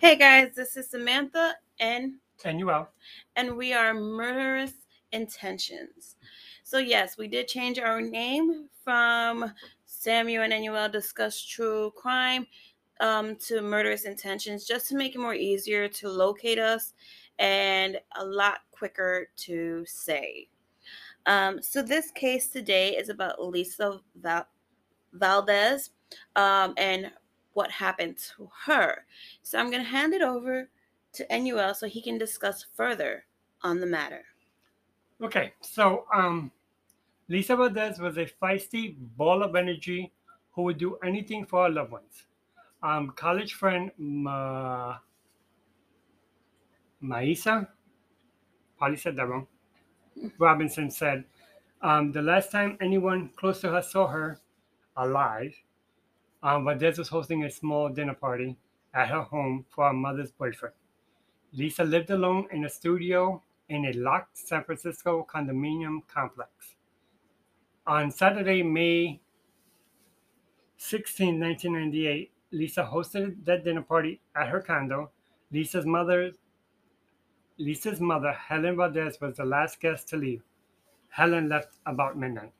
Hey guys, this is Samantha and And you and we are Murderous Intentions. So yes, we did change our name from Samuel and Annuel Discuss True Crime um, to Murderous Intentions just to make it more easier to locate us and a lot quicker to say. Um, so this case today is about Lisa Val- Valdez um, and what happened to her. So I'm going to hand it over to NUL so he can discuss further on the matter. Okay, so um, Lisa Valdez was a feisty ball of energy who would do anything for her loved ones. Um, college friend Ma- Maisa, probably said that wrong. Robinson said, um, the last time anyone close to her saw her alive, um, Valdez was hosting a small dinner party at her home for her mother's boyfriend. Lisa lived alone in a studio in a locked San Francisco condominium complex. On Saturday, May 16, 1998, Lisa hosted that dinner party at her condo. Lisa's mother, Lisa's mother, Helen Valdez, was the last guest to leave. Helen left about midnight.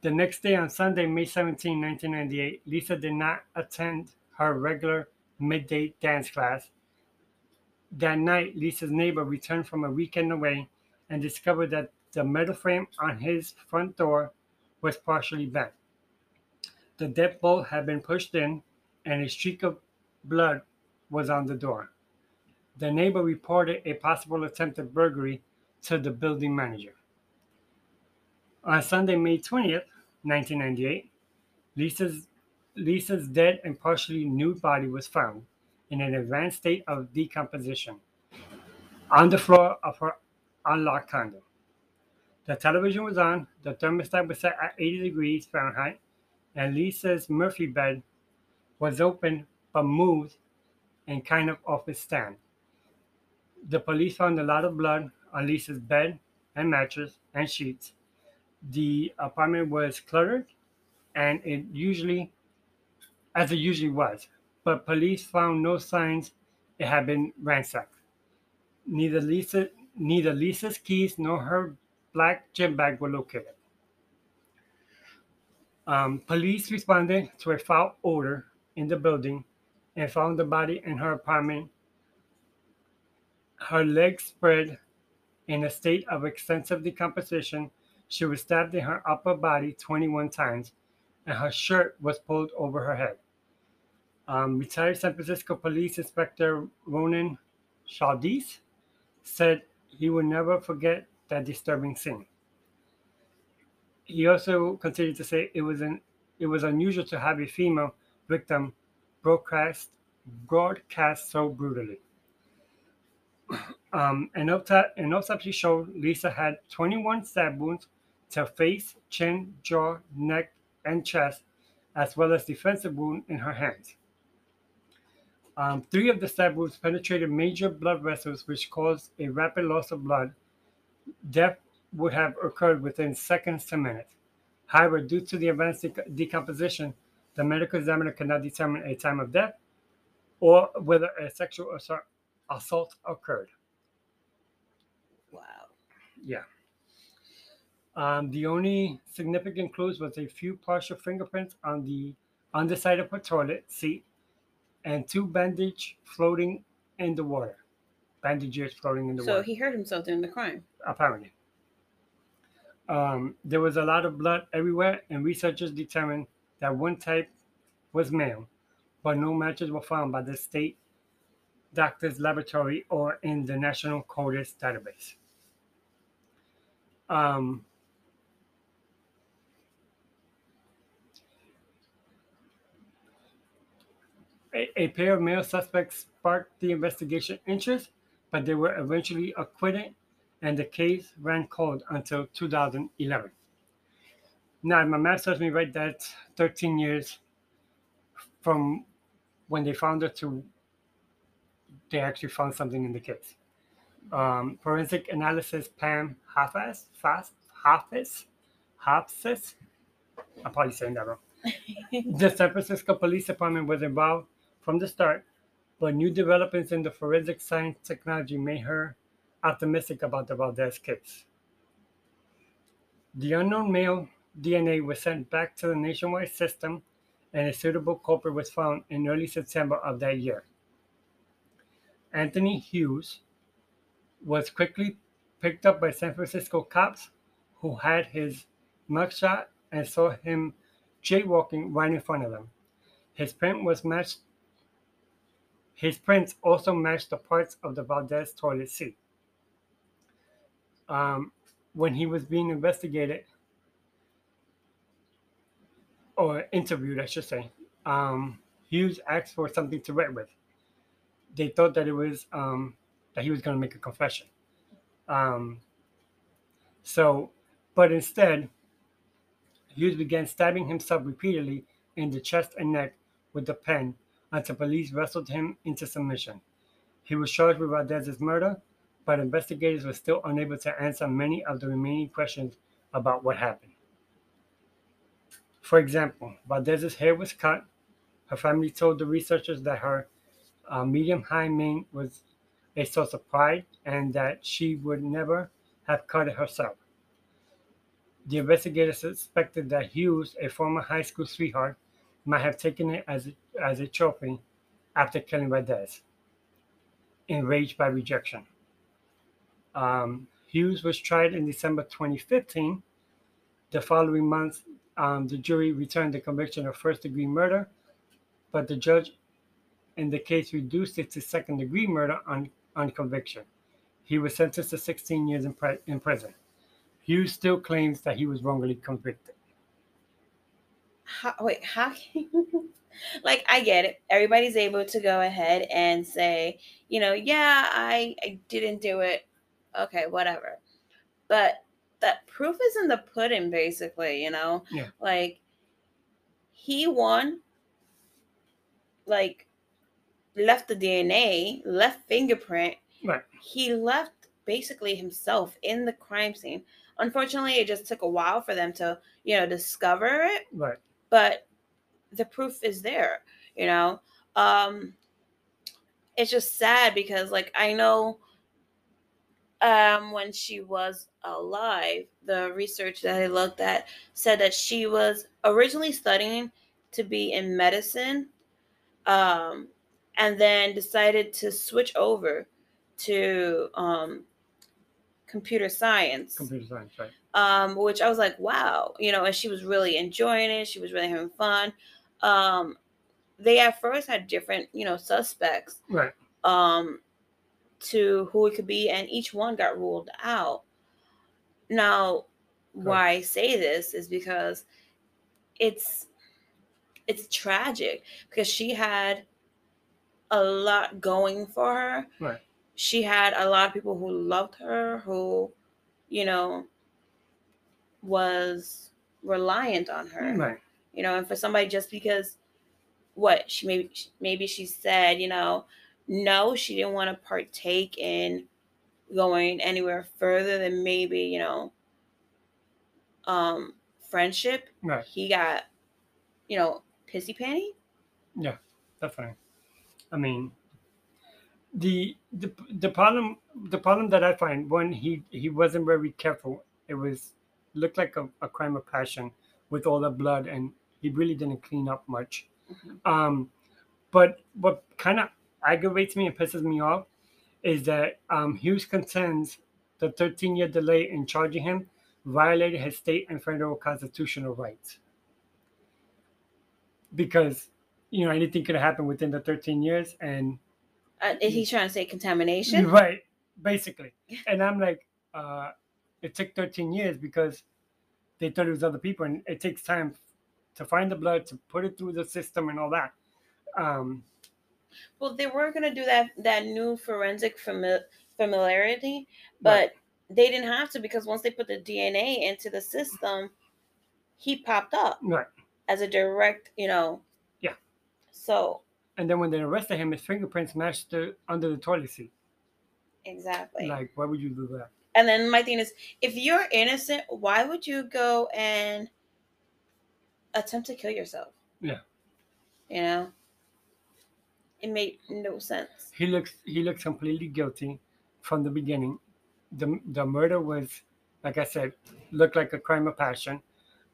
The next day, on Sunday, May 17, 1998, Lisa did not attend her regular midday dance class. That night, Lisa's neighbor returned from a weekend away and discovered that the metal frame on his front door was partially bent. The deadbolt had been pushed in, and a streak of blood was on the door. The neighbor reported a possible attempted burglary to the building manager. On Sunday, May 20th, 1998, Lisa's, Lisa's dead and partially nude body was found in an advanced state of decomposition on the floor of her unlocked condo. The television was on, the thermostat was set at 80 degrees Fahrenheit, and Lisa's Murphy bed was open but moved and kind of off its stand. The police found a lot of blood on Lisa's bed and mattress and sheets. The apartment was cluttered, and it usually, as it usually was, but police found no signs it had been ransacked. Neither Lisa, neither Lisa's keys nor her black gym bag were located. Um, police responded to a foul odor in the building and found the body in her apartment. Her legs spread in a state of extensive decomposition. She was stabbed in her upper body 21 times, and her shirt was pulled over her head. Um, retired San Francisco Police Inspector Ronan Chaldiz said he would never forget that disturbing scene. He also continued to say it was an it was unusual to have a female victim broadcast broadcast so brutally. Um, an, autopsy, an autopsy showed Lisa had 21 stab wounds to face, chin, jaw, neck, and chest, as well as defensive wound in her hands. Um, three of the stab wounds penetrated major blood vessels, which caused a rapid loss of blood. Death would have occurred within seconds to minutes. However, due to the advanced dec- decomposition, the medical examiner cannot determine a time of death or whether a sexual assault, assault occurred. Wow. Yeah. Um, the only significant clues was a few partial fingerprints on the underside of her toilet seat and two bandage floating in the water. Bandages floating in the water. So water, he hurt himself during the crime. apparently. Um, there was a lot of blood everywhere, and researchers determined that one type was male, but no matches were found by the state doctor's laboratory or in the National CODIS database. Um, a, a pair of male suspects sparked the investigation interest, but they were eventually acquitted, and the case ran cold until 2011. Now, my math tells me right that 13 years from when they found it to they actually found something in the case. Um, forensic analysis Pam Hafez, Fast, Hafez, Hafez, I'm probably saying that wrong. the San Francisco Police Department was involved from the start. but new developments in the forensic science technology made her optimistic about the Valdez case. The unknown male DNA was sent back to the nationwide system, and a suitable culprit was found in early September of that year. Anthony Hughes was quickly picked up by San Francisco cops who had his mugshot and saw him jaywalking right in front of them. His print was matched. His prints also matched the parts of the Valdez toilet seat. Um, when he was being investigated or interviewed, I should say, um, Hughes asked for something to write with. They thought that it was um, that he was going to make a confession. Um, so, but instead, Hughes began stabbing himself repeatedly in the chest and neck with the pen until police wrestled him into submission. He was charged with Valdez's murder, but investigators were still unable to answer many of the remaining questions about what happened. For example, Valdez's hair was cut. Her family told the researchers that her uh, medium high mane was a source of pride and that she would never have cut it herself. The investigators suspected that Hughes, a former high school sweetheart, might have taken it as as a trophy after killing Valdez, enraged by rejection. Um, Hughes was tried in December 2015. The following month, um, the jury returned the conviction of first degree murder, but the judge in the case reduced it to second degree murder on, on conviction. He was sentenced to 16 years in, pre- in prison. Hughes still claims that he was wrongly convicted. How, wait, how can you, like I get it. Everybody's able to go ahead and say, you know, yeah, I, I didn't do it. Okay, whatever. But that proof is in the pudding, basically, you know? Yeah. Like he won, like left the DNA, left fingerprint. Right. He left basically himself in the crime scene. Unfortunately, it just took a while for them to, you know, discover it Right. but the proof is there you know um it's just sad because like i know um when she was alive the research that i looked at said that she was originally studying to be in medicine um and then decided to switch over to um computer science Computer science, right. um, which I was like, wow, you know, and she was really enjoying it. She was really having fun. Um, they at first had different, you know, suspects Right. um, to who it could be, and each one got ruled out. Now, why I say this is because it's it's tragic because she had a lot going for her. Right. She had a lot of people who loved her, who, you know, was reliant on her Right. You know and for somebody just because what she maybe maybe she said you know no she didn't want to partake in going anywhere further than maybe you know um friendship Right. he got you know pissy panty Yeah, Definitely. I mean, the the the problem the problem that I find when he he wasn't very careful. It was looked like a, a crime of passion with all the blood, and he really didn't clean up much. Mhm. Um, but what kind of aggravates me and pisses me off is that um, Hughes contends the 13 year delay in charging him violated his state and federal constitutional rights. Because, you know, anything could have happened within the 13 years. And, uh, is he trying to say contamination right, basically. And I'm like, uh, it took 13 years because they thought it was other people. And it takes time to find the blood, to put it through the system and all that. Um, well they were going to do that that new forensic fami- familiarity but Right. they didn't have to because once they put the dna into the system he popped up right. as a direct you know Yeah. so And then when they arrested him, his fingerprints matched the, under the toilet seat. exactly Like, why would you do that? And then my thing is, if you're innocent, why would you go and attempt to kill yourself? Yeah. You know? it made no sense. He looks he looks completely guilty from the beginning. The the murder was, like I said, looked like a crime of passion.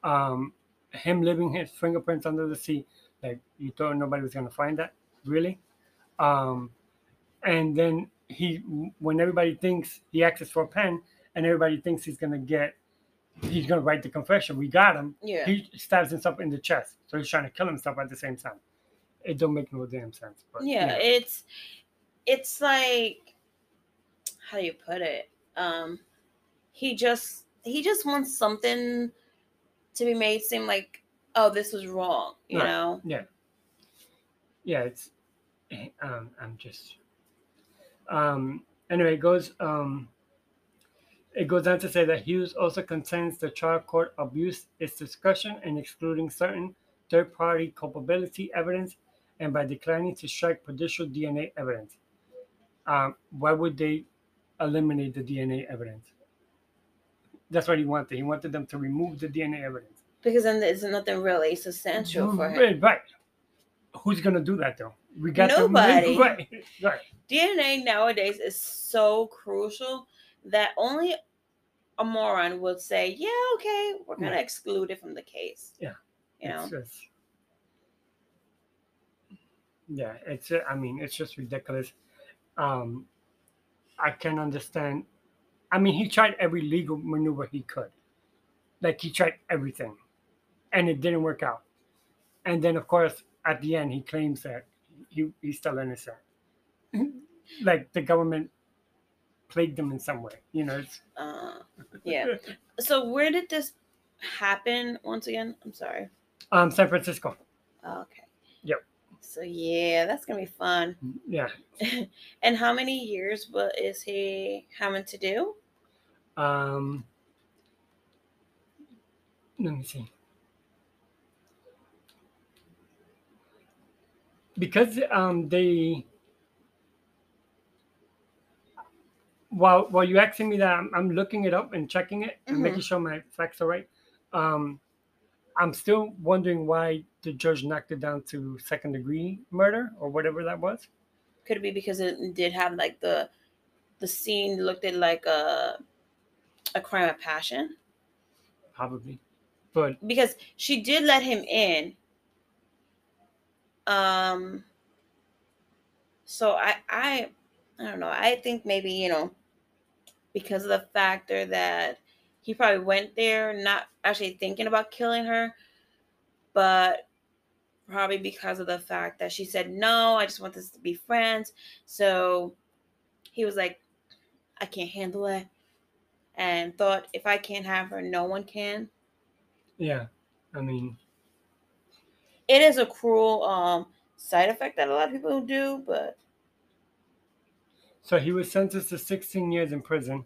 Um, him leaving his fingerprints under the sea, like you thought nobody was gonna find that, really. Um, and then he, when everybody thinks he asks for a pen, and everybody thinks he's gonna get, he's gonna write the confession. We got him. Yeah. He stabs himself in the chest, so he's trying to kill himself at the same time. It don't make no damn sense. But yeah, it's it's like how do you put it? Um he just he just wants something to be made seem like oh this was wrong, you Right. know? yeah, yeah. It's eh, um, I'm just um. Anyway, it goes um. It goes on to say that Hughes also contends the trial court abused its discretion in excluding certain third-party culpability evidence and by declining to strike prejudicial DNA evidence. Um, why would they eliminate the DNA evidence? That's what he wanted. He wanted them to remove the DNA evidence. Because then there's nothing really substantial for him. Right, right. Who's gonna do that though? We got Nobody. right, right. DNA nowadays is so crucial that only a moron would say, "Yeah, okay, we're gonna Yeah. exclude it from the case." Yeah. you know. It's just, yeah, it's. I mean, it's just ridiculous. Um, I can understand. I mean, he tried every legal maneuver he could. Like he tried everything, and it didn't work out. And then, of course, at the end, he claims that he, he's still innocent. like the government plagued him in some way. You know, it's Uh, yeah. So where did this happen? Once again, I'm sorry. um, San Francisco. Oh, okay. Yep. So yeah, that's gonna be fun. Yeah. and how many years what is he having to do? Um, let me see. Because um, they, while while you asking me that, I'm, I'm looking it up and checking it and Mhm. making sure my facts are right. Um, I'm still wondering why the judge knocked it down to second degree murder or whatever that was. Could it be because it did have like the the scene looked at like a a crime of passion? Probably, but Because she did let him in. Um so I I I don't know. I think maybe, you know, because of the factor that he probably went there not actually thinking about killing her, but probably because of the fact that she said no, I just want this to be friends. So he was like, I can't handle it. And thought if I can't have her, no one can. yeah, I mean, It is a cruel um side effect that a lot of people do, but So he was sentenced to 16 years in prison.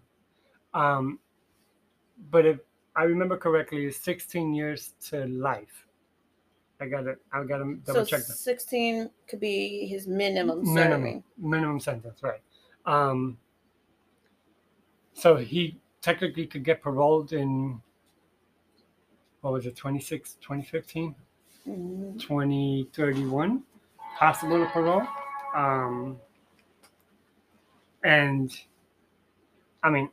Um, but if I remember correctly, it's 16 years to life. I gotta, I gotta double so check that. 16 could be his minimum serving. Minimum, minimum sentence, right? Um, so he technically could get paroled in what was it, 26, 2015, Mhm. 2031, possible to parole. Um, and I mean,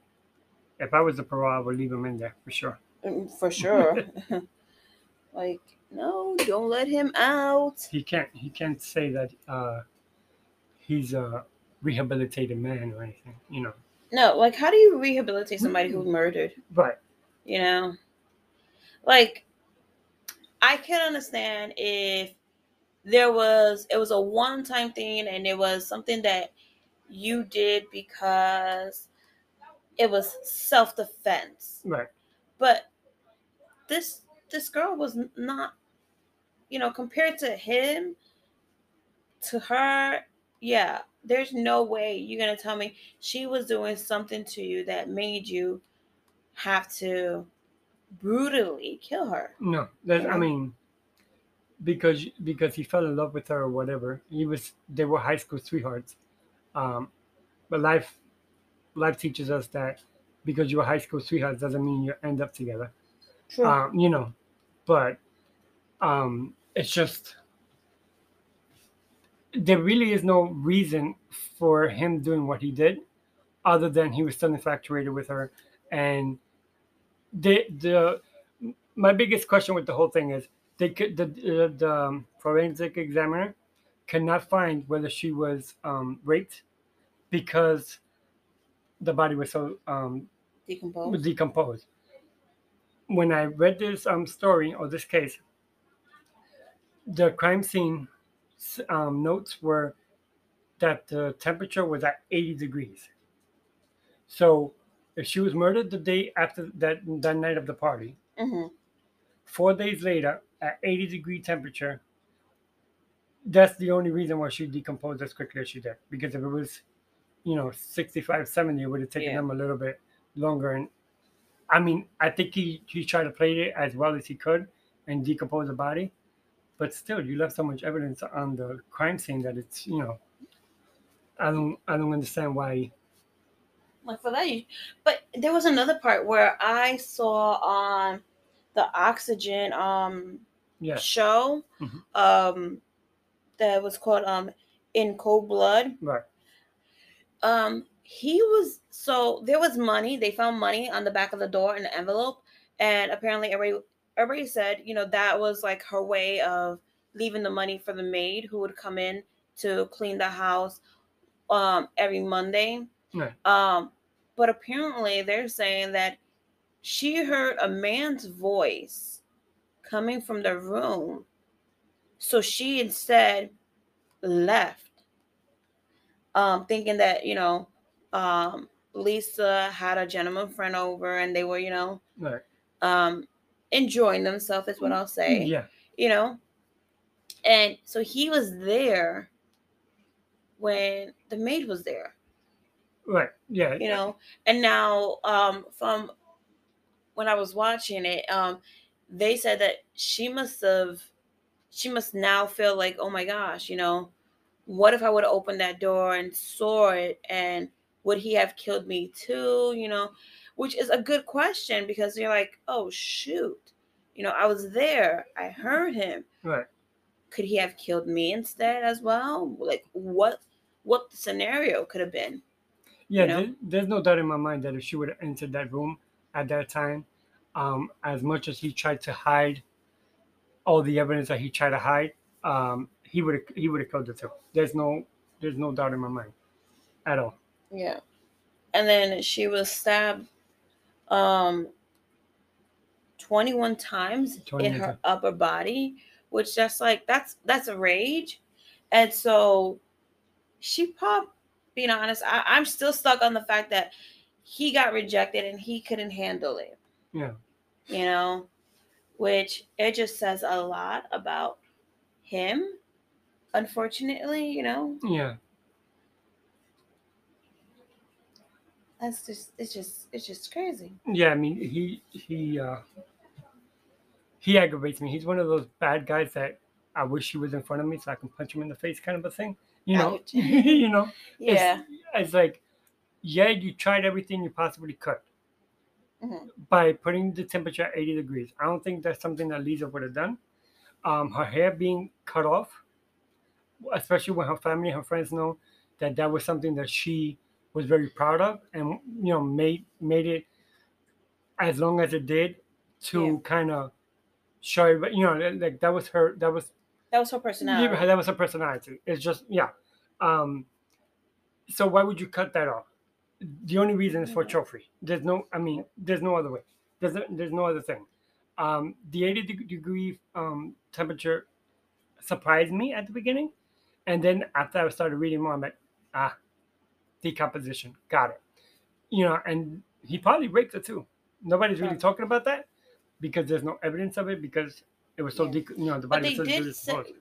if I was the parole, I would leave him in there for sure. Mm, For sure. like, no, don't let him out. He can't, he can't say that uh, he's a rehabilitated man or anything, you know. No, like, how do you rehabilitate somebody who murdered? Right. You know? Like, I can understand if there was, it was a one time thing and it was something that you did because it was self defense. Right. But this, this girl was not, you know, compared to him, to her, yeah, there's no way you're going to tell me she was doing something to you that made you have to brutally kill her. No, that. I mean, because because he fell in love with her or whatever. He was they were high school sweethearts. Um, but life life teaches us that because you're high school sweethearts doesn't mean you end up together. True. Um, you know, but um, it's just there really is no reason for him doing what he did, other than he was still infatuated with her, and the the my biggest question with the whole thing is they could the the, the um, forensic examiner cannot find whether she was um, raped because the body was so um, Decomposed. decomposed. When I read this um, story or this case, the crime scene um, notes were that the temperature was at 80 degrees. So if she was murdered the day after that, that night of the party, hmm four days later at 80 degree temperature, that's the only reason why she decomposed as quickly as she did. Because if it was, you know, 65, 70, it would have taken Yeah. them a little bit longer. And I mean, I think he, he tried to play it as well as he could and decompose the body. But still, you left so much evidence on the crime scene that it's, you know, I don't, I don't understand why. Like for that, but there was another part where I saw on the Oxygen um Yeah, show Mhm. um that was called um In Cold Blood. right. Um, he was so there was money. They found money on the back of the door in an envelope, and apparently everybody everybody said you know that was like her way of leaving the money for the maid who would come in to clean the house um every Monday. Right. Um, but apparently they're saying that she heard a man's voice coming from the room, so she instead left um, thinking that you know um, Lisa had a gentleman friend over and they were you know Right. um, enjoying themselves is what I'll say Yeah. you know and so he was there when the maid was there Right. Yeah. you know and now um from when i was watching it um they said that she must have she must now feel like oh my gosh you know what if i would have opened that door and saw it and would he have killed me too? You know which is a good question because you're like oh shoot. You know i was there. I heard him. Right. could he have killed me instead as well? Like what what the scenario could have been Yeah, you know? there, there's no doubt in my mind that if she would have entered that room at that time, um, as much as he tried to hide all the evidence that he tried to hide, um, he would have he would have killed her too. There's no there's no doubt in my mind at all. Yeah. And then she was stabbed um 21 times 21 in her times. upper body, which that's like that's that's a rage. And so she popped being honest, I, I'm still stuck on the fact that he got rejected and he couldn't handle it. Yeah. You know, which it just says a lot about him, unfortunately, you know. Yeah, That's just it's just it's just crazy. yeah. I mean, he he uh, he aggravates me. He's one of those bad guys that I wish he was in front of me so I can punch him in the face, kind of a thing. You know, you know. Yeah. it's like, yeah, you tried everything you possibly could Mhm. by putting the temperature at 80 degrees. I don't think that's something that Lisa would have done. Um, her hair being cut off, especially when her family, and her friends know that that was something that she was very proud of, and you know made made it as long as it did to Yeah. kind of show everybody, you know, like that was her, that was That was her personality. yeah, that was her personality. It's just yeah. Um, so why would you cut that off? The only reason is for Mhm. trophy. There's no, I mean, there's no other way. There's no, there's no other thing. Um, the 80 deg- degree um, temperature surprised me at the beginning, and then after I started reading more, I'm like, ah, decomposition, got it. You know, and he probably raped her too. Nobody's really Right. talking about that because there's no evidence of it because it was so, Yeah. dec- you know, the But they was so did say,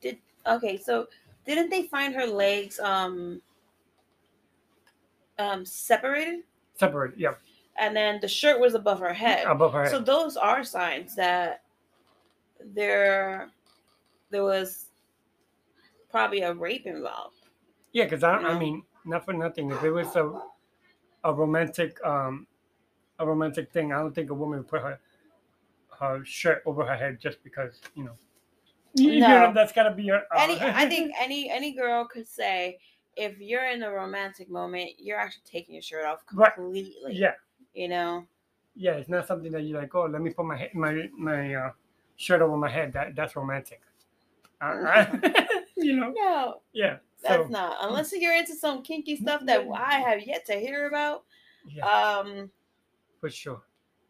did okay. So didn't they find her legs um um separated, Separated, yeah, and then the shirt was above her head? above her head. So those are signs that there there was probably a rape involved. Yeah, because I, don't- you I mean, not for nothing. If it was a, a romantic, um, a romantic thing, I don't think a woman would put her, her shirt over her head just because you know. You, No. know, that's gotta be your. oh. any I think any any girl could say if you're in a romantic moment, you're actually taking your shirt off Right. completely. yeah, You know? yeah. It's not something that you're like, oh, let me put my head, my my uh, shirt over my head. That that's romantic. Uh, you know, No, yeah. that's So not. Unless you're into some kinky stuff that I have yet to hear about. yeah, Um for sure.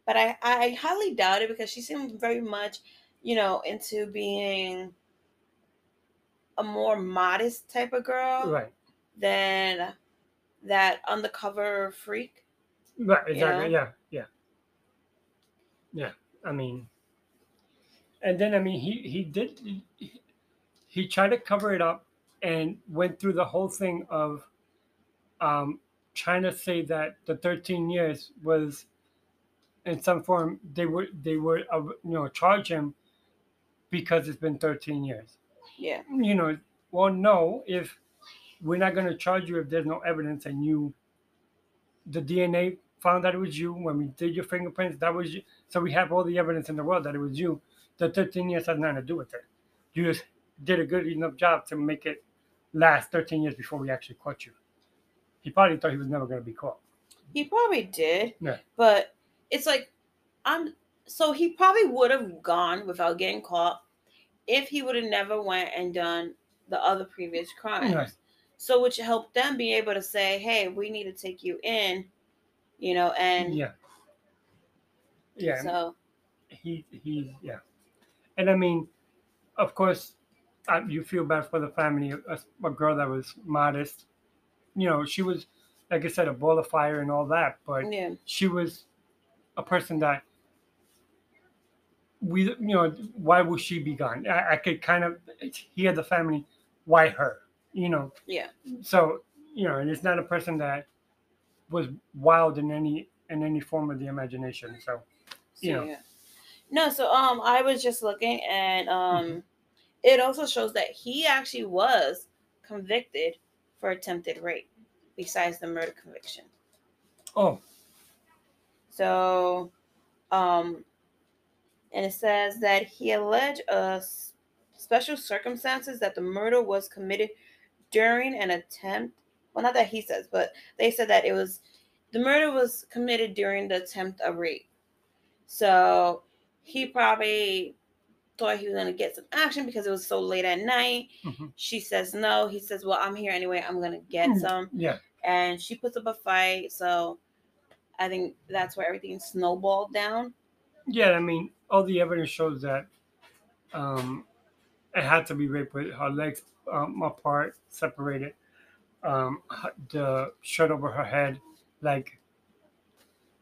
but I, I highly doubt it because she seemed very much, you know, into being a more modest type of girl Right, than that undercover freak. right. you Exactly. know? Yeah, yeah, yeah. I mean, and then I mean, he he did he, he tried to cover it up and went through the whole thing of um, trying to say that the 13 years was in some form they were they were uh, you know charge him because it's been 13 years Yeah. you know well no if we're not going to charge you if there's no evidence and you the dna found that it was you when we did your fingerprints that was you so we have all the evidence in the world that it was you the 13 years has nothing to do with it you just did a good enough job to make it last 13 years before we actually caught you he probably thought he was never going to be caught He probably did. Yeah. But it's like I'm so he probably would have gone without getting caught if he would have never went and done the other previous crimes. Right. So which helped them be able to say, Hey, we need to take you in, you know, and yeah. Yeah so he he yeah. And i mean of course uh, you feel bad for the family a, a girl that was modest. You know she was like i said a ball of fire and all that but yeah. she was a person that we you know why would she be gone? I, I could kind of hear the family why her you know Yeah. so you know and it's not a person that was wild in any in any form of the imagination so So, you know. yeah. No, so um I was just looking and um Mm-hmm. it also shows that he actually was convicted for attempted rape besides the murder conviction. oh So um and it says that he alleged uh special circumstances that the murder was committed during an attempt. Well not that he says but they said that it was the murder was committed during the attempt of rape. So he probably thought he was going to get some action because it was so late at night. Mhm. she says no. He says well i'm here anyway. I'm going to get Mm. some. Yeah. And she puts up a fight. So i think that's where everything snowballed down. Yeah, I mean, all the evidence shows that um, it had to be rape with her legs um, apart, separated, um, the shirt over her head. Like,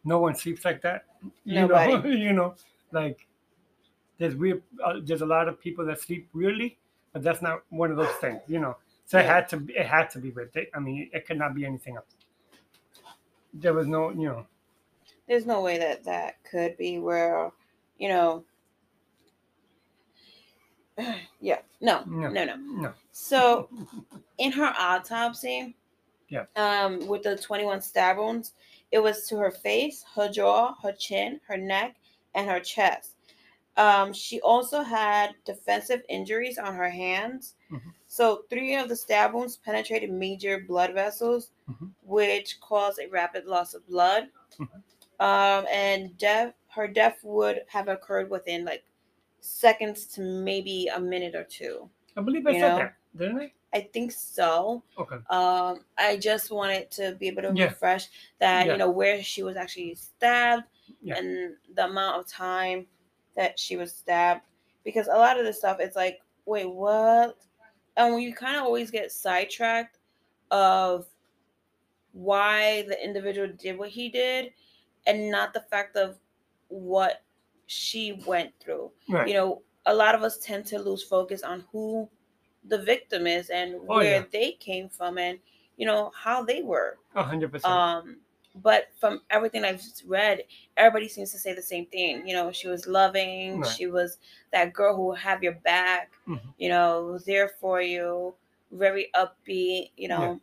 no one sleeps like that. You know, you know, like there's weird. Uh, there's a lot of people that sleep weirdly, but that's not one of those things. You know, so it had to. Be, it had to be rape. They- I mean, it could not be anything else. There was no, you know, there's no way that that could be where you know yeah no No. no no no. so in her autopsy Yeah. um with the 21 stab wounds it was to her face her jaw her chin her neck and her chest um she also had defensive injuries on her hands Mhm. so three of the stab wounds penetrated major blood vessels Mhm. which caused a rapid loss of blood Mhm. um and death her death would have occurred within like seconds to maybe a minute or two I believe I said know? that, didn't I? i think so Okay. um i just wanted to be able to Yeah. refresh that Yeah. you know where she was actually stabbed Yeah. and the amount of time that she was stabbed because a lot of this stuff it's like wait what and you kind of always get sidetracked of why the individual did what he did and not the fact of what she went through Right. you know a lot of us tend to lose focus on who the victim is and Oh, where yeah. they came from and you know how they were A hundred percent. um but from everything i've read everybody seems to say the same thing you know she was loving Right. she was that girl who have your back Mhm. you know there for you very upbeat you know Yeah.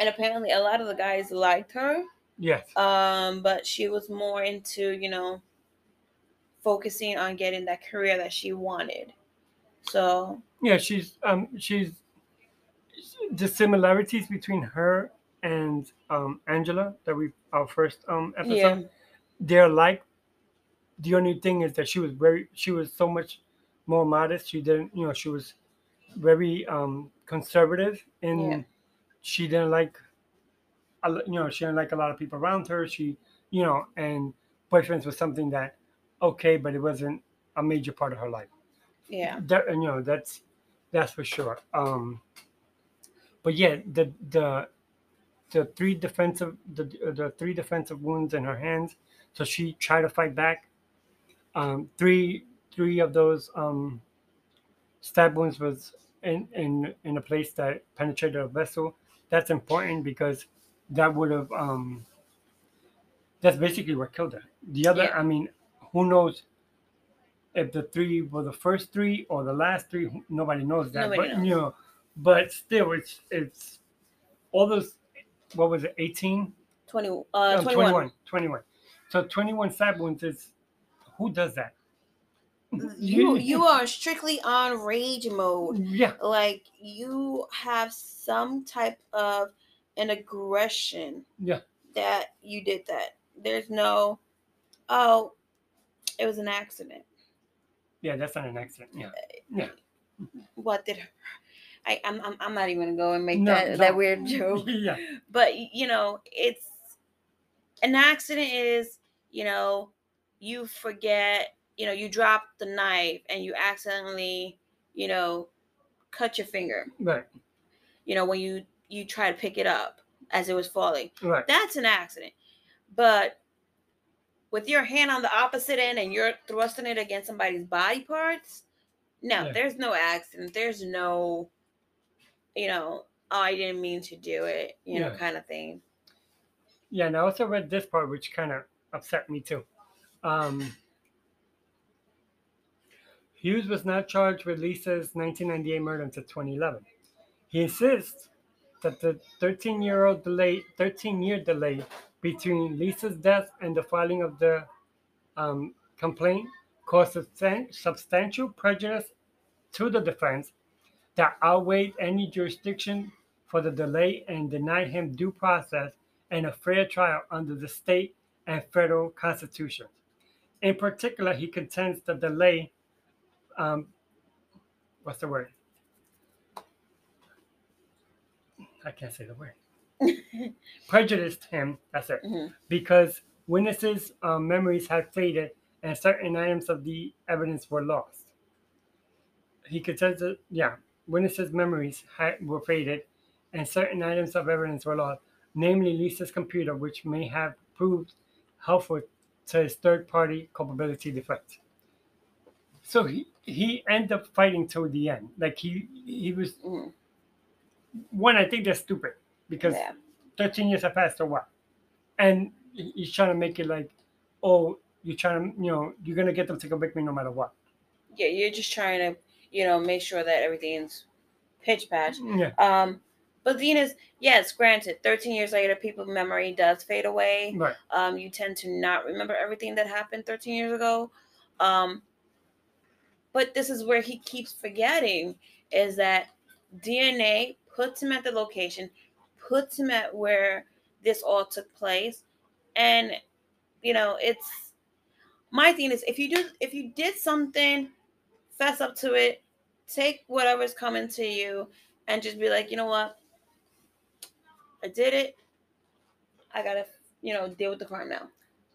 and apparently a lot of the guys liked her Yes. um but she was more into you know focusing on getting that career that she wanted So Yeah, she's um she's the similarities between her and um Angela that we our first um episode. yeah, They're like the only thing is that she was very she was so much more modest. She didn't you know she was very um conservative and Yeah. she didn't like you know she didn't like a lot of people around her. She you know and boyfriends was something that okay, but it wasn't a major part of her life. Yeah, that you know that's that's for sure. Um but yeah the the the three defensive the the three defensive wounds in her hands. So she tried to fight back. Um three three of those um stab wounds was in in in a place that penetrated a vessel. That's important because that would have um that's basically what killed her. The other Yeah. i mean who knows if the three were the first three or the last three nobody knows that Nobody but knows. you know but still it's it's all those what was it 18 twenty, uh, No, 21. 21 so 21 stab wounds is who does that You you are strictly on rage mode. yeah Like you have some type of an aggression yeah that you did that. There's no, oh, it was an accident. yeah that's not an accident yeah uh, yeah What did? I I'm I'm, I'm not even gonna go and make No, that no. that weird joke. yeah but you know it's an accident is you know you forget you know you drop the knife and you accidentally you know cut your finger right you know when you you try to pick it up as it was falling right that's an accident but with your hand on the opposite end and you're thrusting it against somebody's body parts no Yeah. there's no accident there's no you know oh i didn't mean to do it you know kind of thing Yeah, and I also read this part, which kind of upset me too. Um, Hughes was not charged with Lisa's 1998 murder until 2011. He insists that the 13-year-old delay, 13-year delay between Lisa's death and the filing of the um, complaint caused substantial prejudice to the defense that outweighed any jurisdiction for the delay and denied him due process and a fair trial under the state and federal constitutions. In particular, he contends the delay, um, what's the word? I can't say the word. Prejudiced him, that's it, Mhm. because witnesses' um, memories had faded and certain items of the evidence were lost. He contends that, yeah, witnesses' memories had, were faded and certain items of evidence were lost, namely Lisa's computer, which may have proved helpful to his third party culpability defense. So he, he ended up fighting till the end. Like he he was Mhm. one, I think that's stupid because yeah 13 years have passed or what? And he's trying to make it like, oh, you're trying to, you know, you're gonna get them to come convict me no matter what. yeah you're just trying to you know make sure that everything's pitch patch Yeah, um but venus yes granted 13 years later people's memory does fade away right. um you tend to not remember everything that happened 13 years ago um but this is where he keeps forgetting is that dna puts him at the location puts him at where this all took place and you know it's my thing is if you do if you did something fess up to it take whatever's coming to you and just be like you know what i did it i gotta you know deal with the crime now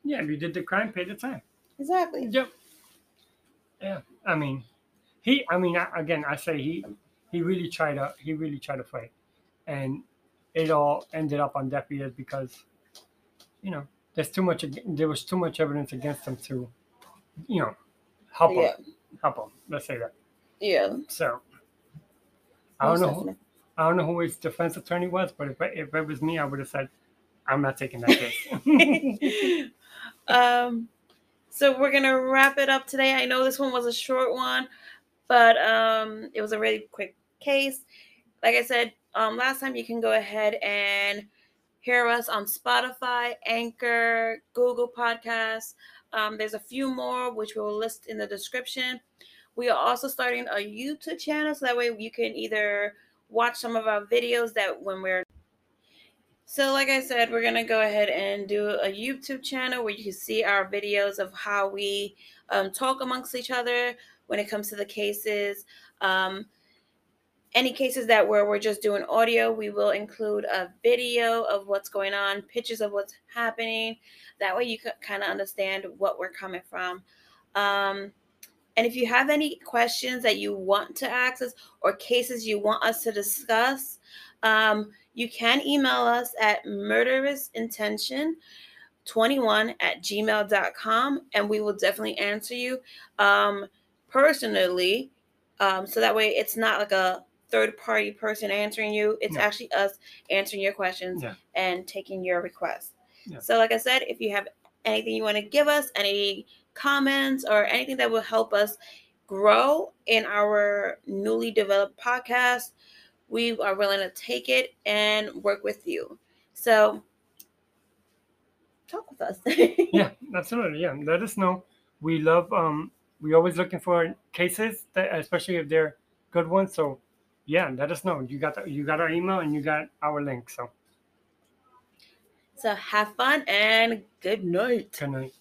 Yeah, if you did the crime, pay the time. exactly Yep. Yeah, I mean, he. I mean, I, again, I say he. He really tried to. He really tried to fight, and it all ended up on deaf ears because, you know, there's too much. There was too much evidence against them to, you know, help yeah him. Help him. Let's say that. yeah So. I don't most know. Who, I don't know who his defense attorney was, but if, I- if it was me, I would have said, "I'm not taking that case." um so we're gonna wrap it up today i know this one was a short one but um it was a really quick case like i said um last time you can go ahead and hear us on spotify anchor google podcasts um, there's a few more which we'll list in the description We are also starting a YouTube channel so that way you can either watch some of our videos that when we're so like I said, we're gonna go ahead and do a YouTube channel where you can see our videos of how we um, talk amongst each other when it comes to the cases. Um, any cases that where we're just doing audio, we will include a video of what's going on, pictures of what's happening. That way you can kind of understand what we're coming from. Um, and if you have any questions that you want to ask us or cases you want us to discuss, um, you can email us at murderousintention21 at gmail.com and we will definitely answer you um, personally. Um, so that way it's not like a third party person answering you. It's Yeah. actually us answering your questions Yeah. and taking your requests. Yeah. So, like I said, if you have anything you want to give us, any comments, or anything that will help us grow in our newly developed podcast, we are willing to take it and work with you. So, talk with us. yeah, absolutely. Yeah, let us know. We love. Um, we always looking for cases that, especially if they're good ones. So, yeah, let us know. You got the, you got our email and you got our link. So, so, have fun and good night. good night.